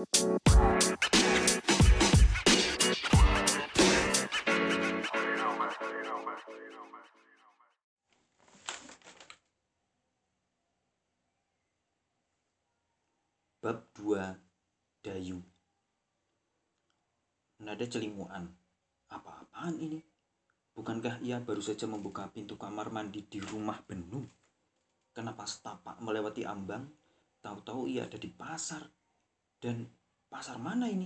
Bab 2 Dayu Nada celimuan. Apa-apaan ini? Bukankah ia baru saja membuka pintu kamar mandi di rumah Benu? Kenapa setapak melewati ambang? Tahu-tahu ia ada di pasar. Dan pasar mana ini?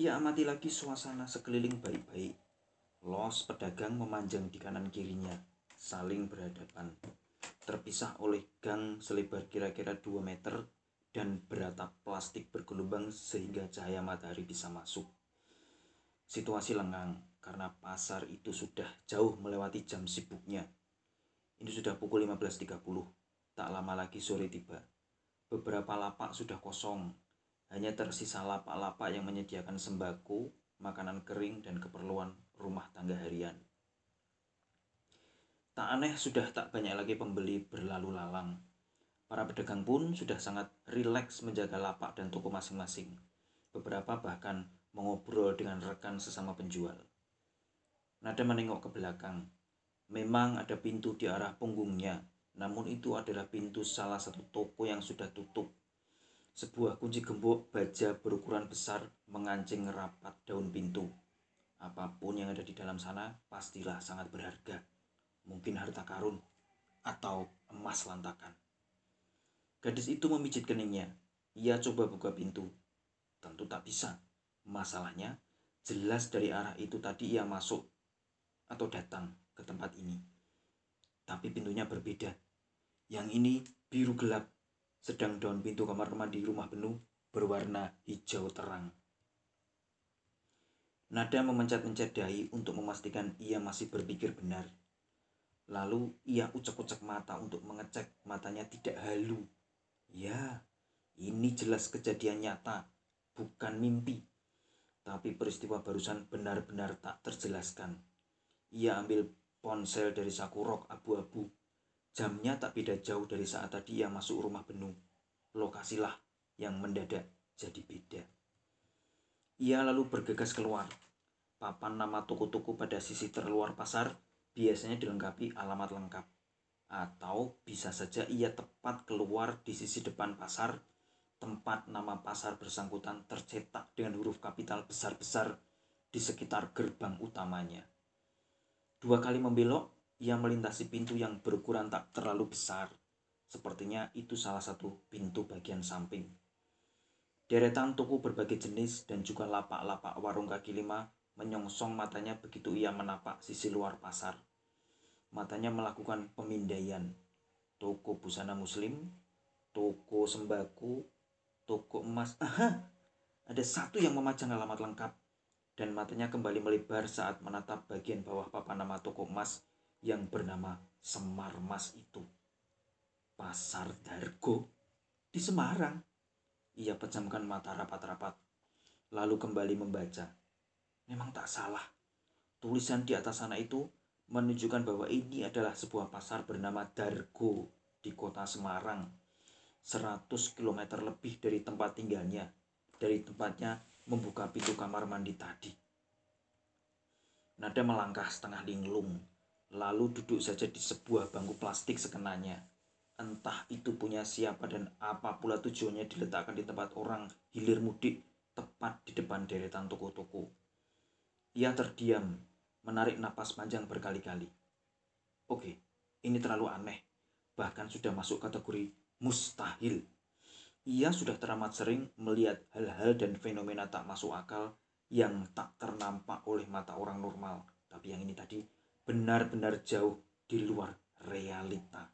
Ia amati lagi suasana sekeliling baik-baik. Los pedagang memanjang di kanan kirinya, saling berhadapan. Terpisah oleh gang selebar kira-kira 2 meter dan beratap plastik bergelombang sehingga cahaya matahari bisa masuk. Situasi lengang karena pasar itu sudah jauh melewati jam sibuknya. Ini sudah pukul 15.30. Tak lama lagi sore tiba. Beberapa lapak sudah kosong. Hanya tersisa lapak-lapak yang menyediakan sembako, makanan kering, dan keperluan rumah tangga harian. Tak aneh sudah tak banyak lagi pembeli berlalu lalang Para pedagang pun sudah sangat rileks menjaga lapak dan toko masing-masing. Beberapa bahkan mengobrol dengan rekan sesama penjual. Nada menengok ke belakang. Memang ada pintu di arah punggungnya, namun itu adalah pintu salah satu toko yang sudah tutup. Sebuah kunci gembok baja berukuran besar mengancing rapat daun pintu. Apa pun yang ada di dalam sana pastilah sangat berharga. Mungkin harta karun atau emas lantakan. Gadis itu memijit keningnya. Ia coba buka pintu. Tentu tak bisa. Masalahnya, jelas dari arah itu tadi ia masuk atau datang ke tempat ini. Tapi pintunya berbeda. Yang ini biru gelap, sedang daun pintu kamar mandi rumah penuh berwarna hijau terang. Nada memencet-mencet dahi untuk memastikan ia masih berpikir benar. Lalu ia ucek-ucek mata untuk mengecek matanya tidak halu Ya, ini jelas kejadian nyata, bukan mimpi. Tapi peristiwa barusan benar-benar tak terjelaskan. Ia ambil ponsel dari saku rok abu-abu. Jamnya tak beda jauh dari saat tadi ia masuk rumah Benu. Lokasilah yang mendadak jadi beda. Ia lalu bergegas keluar. Papan nama toko-toko pada sisi terluar pasar biasanya dilengkapi alamat lengkap atau bisa saja ia tepat keluar di sisi depan pasar tempat nama pasar bersangkutan tercetak dengan huruf kapital besar-besar di sekitar gerbang utamanya. Dua kali membelok, ia melintasi pintu yang berukuran tak terlalu besar. Sepertinya itu salah satu pintu bagian samping. Deretan toko berbagai jenis dan juga lapak-lapak warung kaki lima menyongsong matanya begitu ia menapak sisi luar pasar matanya melakukan pemindaian toko busana muslim, toko sembako, toko emas. Aha, ada satu yang memajang alamat lengkap dan matanya kembali melebar saat menatap bagian bawah papan nama toko emas yang bernama Semar Mas itu. Pasar Dargo di Semarang. Ia pejamkan mata rapat-rapat, lalu kembali membaca. Memang tak salah. Tulisan di atas sana itu menunjukkan bahwa ini adalah sebuah pasar bernama Dargo di kota Semarang. 100 km lebih dari tempat tinggalnya, dari tempatnya membuka pintu kamar mandi tadi. Nada melangkah setengah linglung, lalu duduk saja di sebuah bangku plastik sekenanya. Entah itu punya siapa dan apa pula tujuannya diletakkan di tempat orang hilir mudik tepat di depan deretan toko-toko. Ia terdiam menarik napas panjang berkali-kali. Oke, ini terlalu aneh, bahkan sudah masuk kategori mustahil. Ia sudah teramat sering melihat hal-hal dan fenomena tak masuk akal yang tak ternampak oleh mata orang normal. Tapi yang ini tadi benar-benar jauh di luar realita.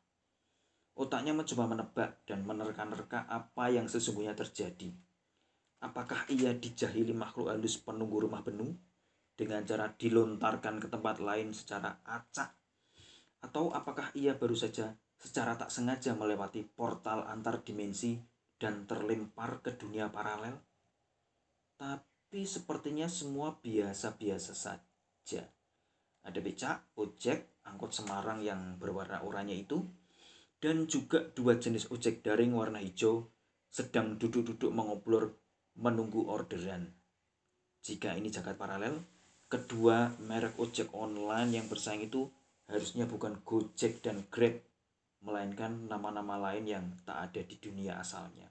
Otaknya mencoba menebak dan menerka-nerka apa yang sesungguhnya terjadi. Apakah ia dijahili makhluk halus penunggu rumah penuh? dengan cara dilontarkan ke tempat lain secara acak? Atau apakah ia baru saja secara tak sengaja melewati portal antar dimensi dan terlempar ke dunia paralel? Tapi sepertinya semua biasa-biasa saja. Ada becak, ojek, angkot Semarang yang berwarna oranye itu, dan juga dua jenis ojek daring warna hijau sedang duduk-duduk mengobrol menunggu orderan. Jika ini jagat paralel, kedua merek ojek online yang bersaing itu harusnya bukan Gojek dan Grab, melainkan nama-nama lain yang tak ada di dunia asalnya.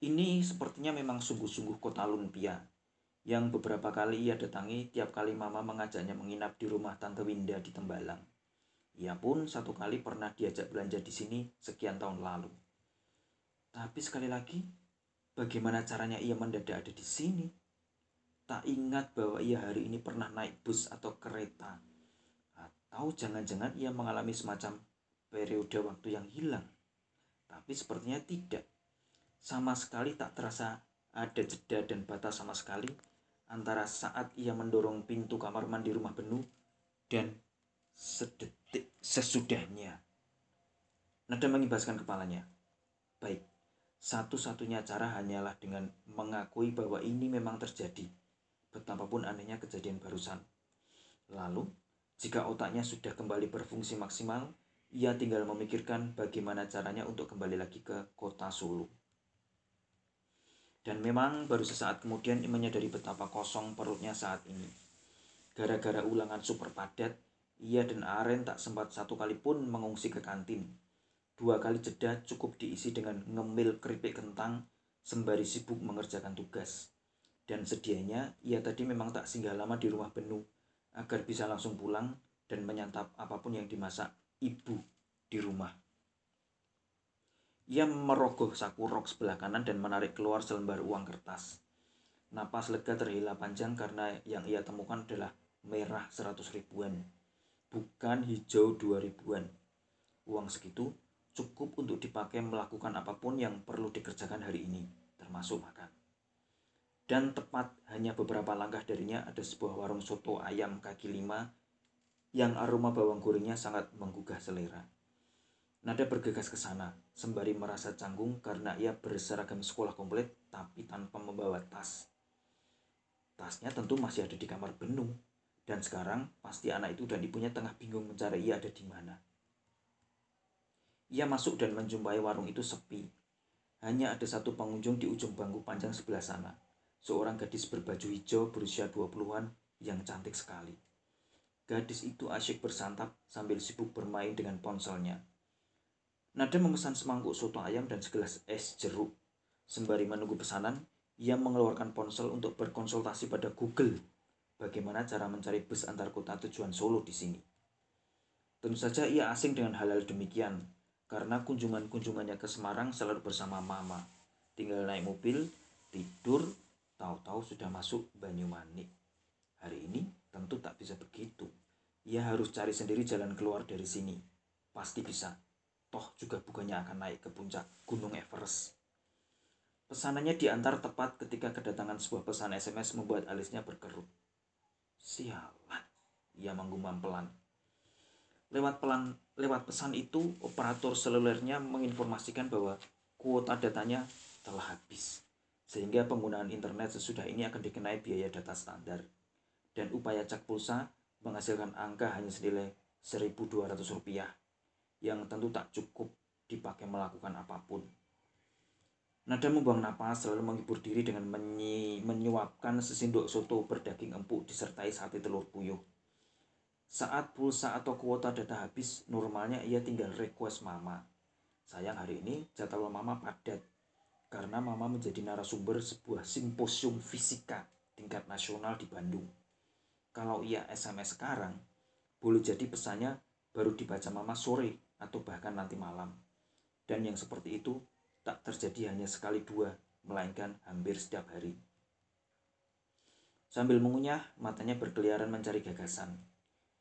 Ini sepertinya memang sungguh-sungguh kota lumpia yang beberapa kali ia datangi tiap kali mama mengajaknya menginap di rumah Tante Winda di Tembalang. Ia pun satu kali pernah diajak belanja di sini sekian tahun lalu. Tapi sekali lagi, bagaimana caranya ia mendadak ada di sini? Tak ingat bahwa ia hari ini pernah naik bus atau kereta. Atau jangan-jangan ia mengalami semacam periode waktu yang hilang. Tapi sepertinya tidak sama sekali tak terasa ada jeda dan batas sama sekali antara saat ia mendorong pintu kamar mandi rumah Benu dan sedetik sesudahnya. Nada mengibaskan kepalanya. Baik, satu-satunya cara hanyalah dengan mengakui bahwa ini memang terjadi. Betapapun anehnya kejadian barusan. Lalu, jika otaknya sudah kembali berfungsi maksimal, ia tinggal memikirkan bagaimana caranya untuk kembali lagi ke kota Solo. Dan memang baru sesaat kemudian ia menyadari betapa kosong perutnya saat ini. Gara-gara ulangan super padat, ia dan Aren tak sempat satu kali pun mengungsi ke kantin. Dua kali jeda cukup diisi dengan ngemil keripik kentang sembari sibuk mengerjakan tugas. Dan sedianya, ia tadi memang tak singgah lama di rumah Benu agar bisa langsung pulang dan menyantap apa pun yang dimasak ibu di rumah. Ia merogoh saku rok sebelah kanan dan menarik keluar selembar uang kertas. Napas lega terhela panjang karena yang ia temukan adalah merah seratus ribuan, bukan hijau dua ribuan. Uang segitu cukup untuk dipakai melakukan apa pun yang perlu dikerjakan hari ini, termasuk makan. Dan tepat hanya beberapa langkah darinya ada sebuah warung soto ayam kaki lima yang aroma bawang gorengnya sangat menggugah selera. Nada bergegas ke sana, sembari merasa canggung karena ia berseragam sekolah komplit tapi tanpa membawa tas. Tasnya tentu masih ada di kamar Benung, dan sekarang pasti anak itu dan ibunya tengah bingung mencari ia ada di mana. Ia masuk dan menjumpai warung itu sepi. Hanya ada satu pengunjung di ujung bangku panjang sebelah sana. Seorang gadis berbaju hijau berusia 20-an yang cantik sekali. Gadis itu asyik bersantap sambil sibuk bermain dengan ponselnya. Nada memesan semangkuk soto ayam dan segelas es jeruk. Sembari menunggu pesanan, ia mengeluarkan ponsel untuk berkonsultasi pada Google bagaimana cara mencari bus antar kota tujuan Solo di sini. Tentu saja ia asing dengan hal-hal demikian, karena kunjungan-kunjungannya ke Semarang selalu bersama Mama. Tinggal naik mobil, tidur, tahu-tahu sudah masuk Banyumanik. Hari ini tentu tak bisa begitu. Ia harus cari sendiri jalan keluar dari sini. Pasti bisa toh juga bukannya akan naik ke puncak Gunung Everest. Pesanannya diantar tepat ketika kedatangan sebuah pesan SMS membuat alisnya berkerut. Sialan, ia menggumam pelan. Lewat pelan, lewat pesan itu, operator selulernya menginformasikan bahwa kuota datanya telah habis. Sehingga penggunaan internet sesudah ini akan dikenai biaya data standar. Dan upaya cek pulsa menghasilkan angka hanya senilai 1.200 rupiah yang tentu tak cukup dipakai melakukan apa pun. Nada membuang napas selalu menghibur diri dengan menyi, menyuapkan sesendok soto berdaging empuk disertai sate telur puyuh. Saat pulsa atau kuota data habis, normalnya ia tinggal request mama. Sayang hari ini jadwal mama padat karena mama menjadi narasumber sebuah simposium fisika tingkat nasional di Bandung. Kalau ia SMS sekarang, boleh jadi pesannya baru dibaca mama sore atau bahkan nanti malam. Dan yang seperti itu tak terjadi hanya sekali dua, melainkan hampir setiap hari. Sambil mengunyah, matanya berkeliaran mencari gagasan.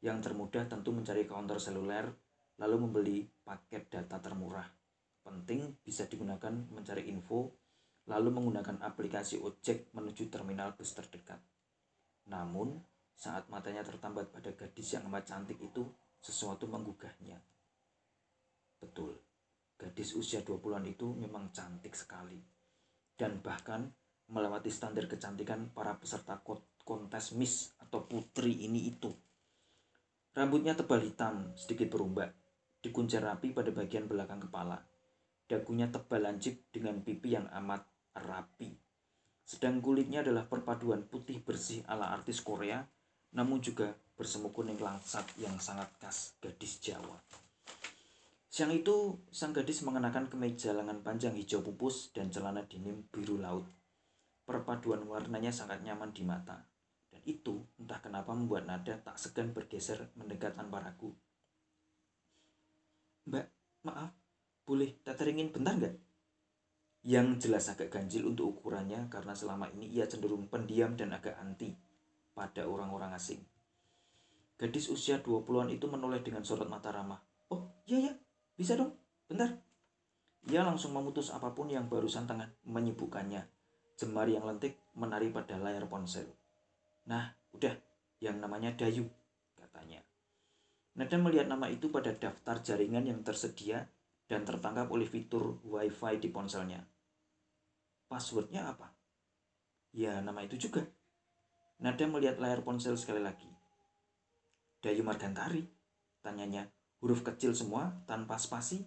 Yang termudah tentu mencari counter seluler, lalu membeli paket data termurah. Penting bisa digunakan mencari info, lalu menggunakan aplikasi ojek menuju terminal bus terdekat. Namun, saat matanya tertambat pada gadis yang amat cantik itu, sesuatu menggugahnya. Betul, gadis usia 20-an itu memang cantik sekali. Dan bahkan melewati standar kecantikan para peserta kontes Miss atau putri ini itu. Rambutnya tebal hitam, sedikit berumbak, dikuncir rapi pada bagian belakang kepala. Dagunya tebal lancip dengan pipi yang amat rapi. Sedang kulitnya adalah perpaduan putih bersih ala artis Korea, namun juga bersemu kuning langsat yang sangat khas gadis Jawa. Siang itu, sang gadis mengenakan kemeja lengan panjang hijau pupus dan celana denim biru laut. Perpaduan warnanya sangat nyaman di mata. Dan itu entah kenapa membuat Nada tak segan bergeser mendekat tanpa ragu. Mbak, maaf, boleh teteringin bentar nggak? Yang jelas agak ganjil untuk ukurannya karena selama ini ia cenderung pendiam dan agak anti pada orang-orang asing. Gadis usia 20-an itu menoleh dengan sorot mata ramah. Oh, iya ya, bisa dong, bentar. Ia langsung memutus apa pun yang barusan tengah menyibukkannya. Jemari yang lentik menari pada layar ponsel. Nah, udah, yang namanya Dayu, katanya. Nada melihat nama itu pada daftar jaringan yang tersedia dan tertangkap oleh fitur WiFi di ponselnya. Passwordnya apa? Ya, nama itu juga. Nada melihat layar ponsel sekali lagi. Dayu Margantari, tanyanya. Huruf kecil semua, tanpa spasi.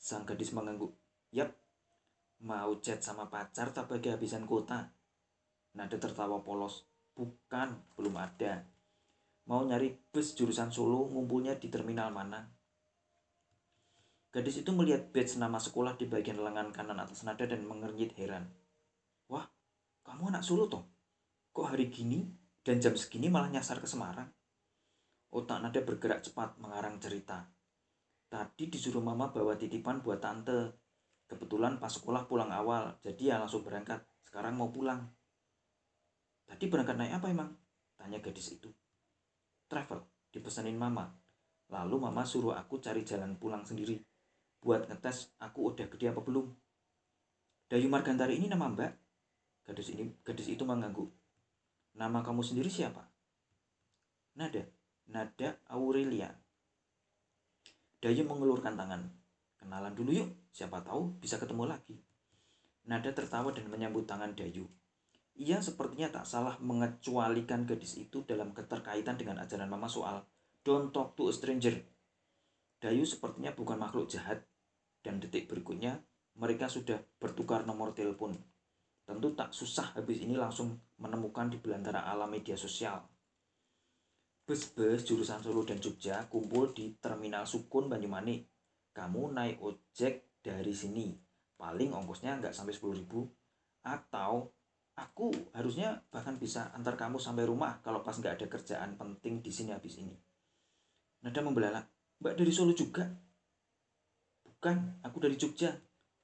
Sang gadis mengangguk. Yap, mau chat sama pacar tak bagi habisan kota. Nada tertawa polos. Bukan, belum ada. Mau nyari bus jurusan Solo ngumpulnya di terminal mana? Gadis itu melihat badge nama sekolah di bagian lengan kanan atas nada dan mengernyit heran. Wah, kamu anak Solo toh? Kok hari gini dan jam segini malah nyasar ke Semarang? Otak nada bergerak cepat mengarang cerita. Tadi disuruh mama bawa titipan buat tante. Kebetulan pas sekolah pulang awal, jadi ya langsung berangkat. Sekarang mau pulang. Tadi berangkat naik apa emang? Tanya gadis itu. Travel, dipesanin mama. Lalu mama suruh aku cari jalan pulang sendiri. Buat ngetes aku udah gede apa belum. Dayu Margantari ini nama mbak? Gadis ini gadis itu mengangguk. Nama kamu sendiri siapa? Nada. Nada Aurelia. Dayu mengelurkan tangan. Kenalan dulu yuk, siapa tahu bisa ketemu lagi. Nada tertawa dan menyambut tangan Dayu. Ia sepertinya tak salah mengecualikan gadis itu dalam keterkaitan dengan ajaran mama soal don't talk to a stranger. Dayu sepertinya bukan makhluk jahat dan detik berikutnya mereka sudah bertukar nomor telepon. Tentu tak susah habis ini langsung menemukan di belantara alam media sosial. Bus-bus jurusan Solo dan Jogja kumpul di Terminal Sukun Banyumanik. Kamu naik ojek dari sini. Paling ongkosnya nggak sampai 10 ribu. Atau aku harusnya bahkan bisa antar kamu sampai rumah kalau pas nggak ada kerjaan penting di sini habis ini. Nada membelalak. Mbak dari Solo juga? Bukan, aku dari Jogja.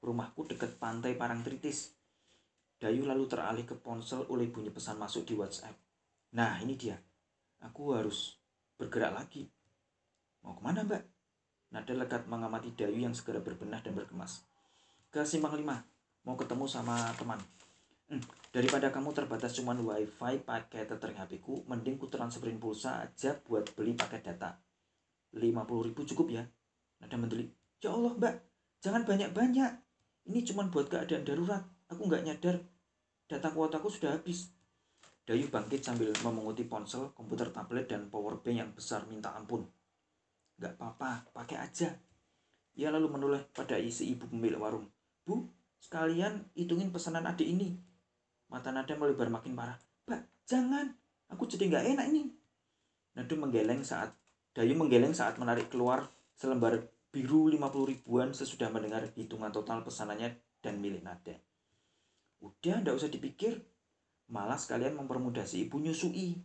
Rumahku dekat pantai Parangtritis. Dayu lalu teralih ke ponsel oleh bunyi pesan masuk di WhatsApp. Nah, ini dia. Aku harus bergerak lagi. Mau ke mana, Mbak? Nada lekat mengamati Dayu yang segera berbenah dan bergemas. Ke Simpang Lima. Mau ketemu sama teman. Hmm, daripada kamu terbatas cuman wifi pakai tethering HP ku, mending ku transferin pulsa aja buat beli paket data. 50 ribu cukup ya? Nada mendelik. Ya Allah, Mbak, jangan banyak-banyak. Ini cuma buat keadaan darurat. Aku nggak nyadar data kuotaku sudah habis. Dayu bangkit sambil memunguti ponsel, komputer tablet, dan power bank yang besar minta ampun. Gak apa-apa, pakai aja. Ia lalu menoleh pada isi ibu pemilik warung. Bu, sekalian hitungin pesanan adik ini. Mata Nada melebar makin parah. Mbak, jangan. Aku jadi nggak enak ini. Nadu menggeleng saat Dayu menggeleng saat menarik keluar selembar biru 50 ribuan sesudah mendengar hitungan total pesanannya dan milik Nada. Udah, ndak usah dipikir. Malah sekalian mempermudah si ibu nyusui.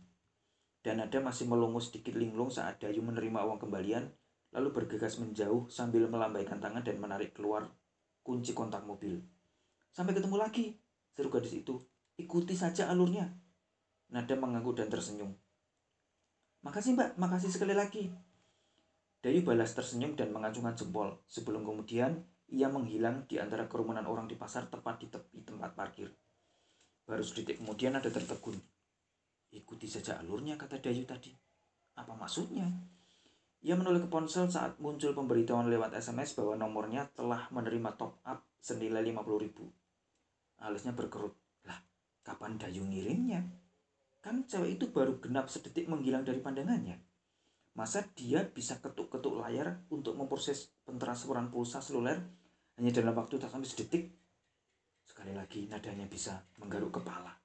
Dan Nada masih melongo sedikit linglung saat Dayu menerima uang kembalian, lalu bergegas menjauh sambil melambaikan tangan dan menarik keluar kunci kontak mobil. Sampai ketemu lagi, seru gadis itu. Ikuti saja alurnya. Nada mengangguk dan tersenyum. Makasih mbak, makasih sekali lagi. Dayu balas tersenyum dan mengacungkan jempol. Sebelum kemudian, ia menghilang di antara kerumunan orang di pasar tepat di tepi tempat parkir. Baru sedetik kemudian ada tertegun. Ikuti saja alurnya, kata Dayu tadi. Apa maksudnya? Ia menoleh ke ponsel saat muncul pemberitahuan lewat SMS bahwa nomornya telah menerima top up senilai 50 ribu. Alisnya berkerut. Lah, kapan Dayu ngirimnya? Kan cewek itu baru genap sedetik menghilang dari pandangannya. Masa dia bisa ketuk-ketuk layar untuk memproses pentransferan pulsa seluler hanya dalam waktu tak sampai sedetik? Sekali lagi nadanya bisa menggaruk kepala.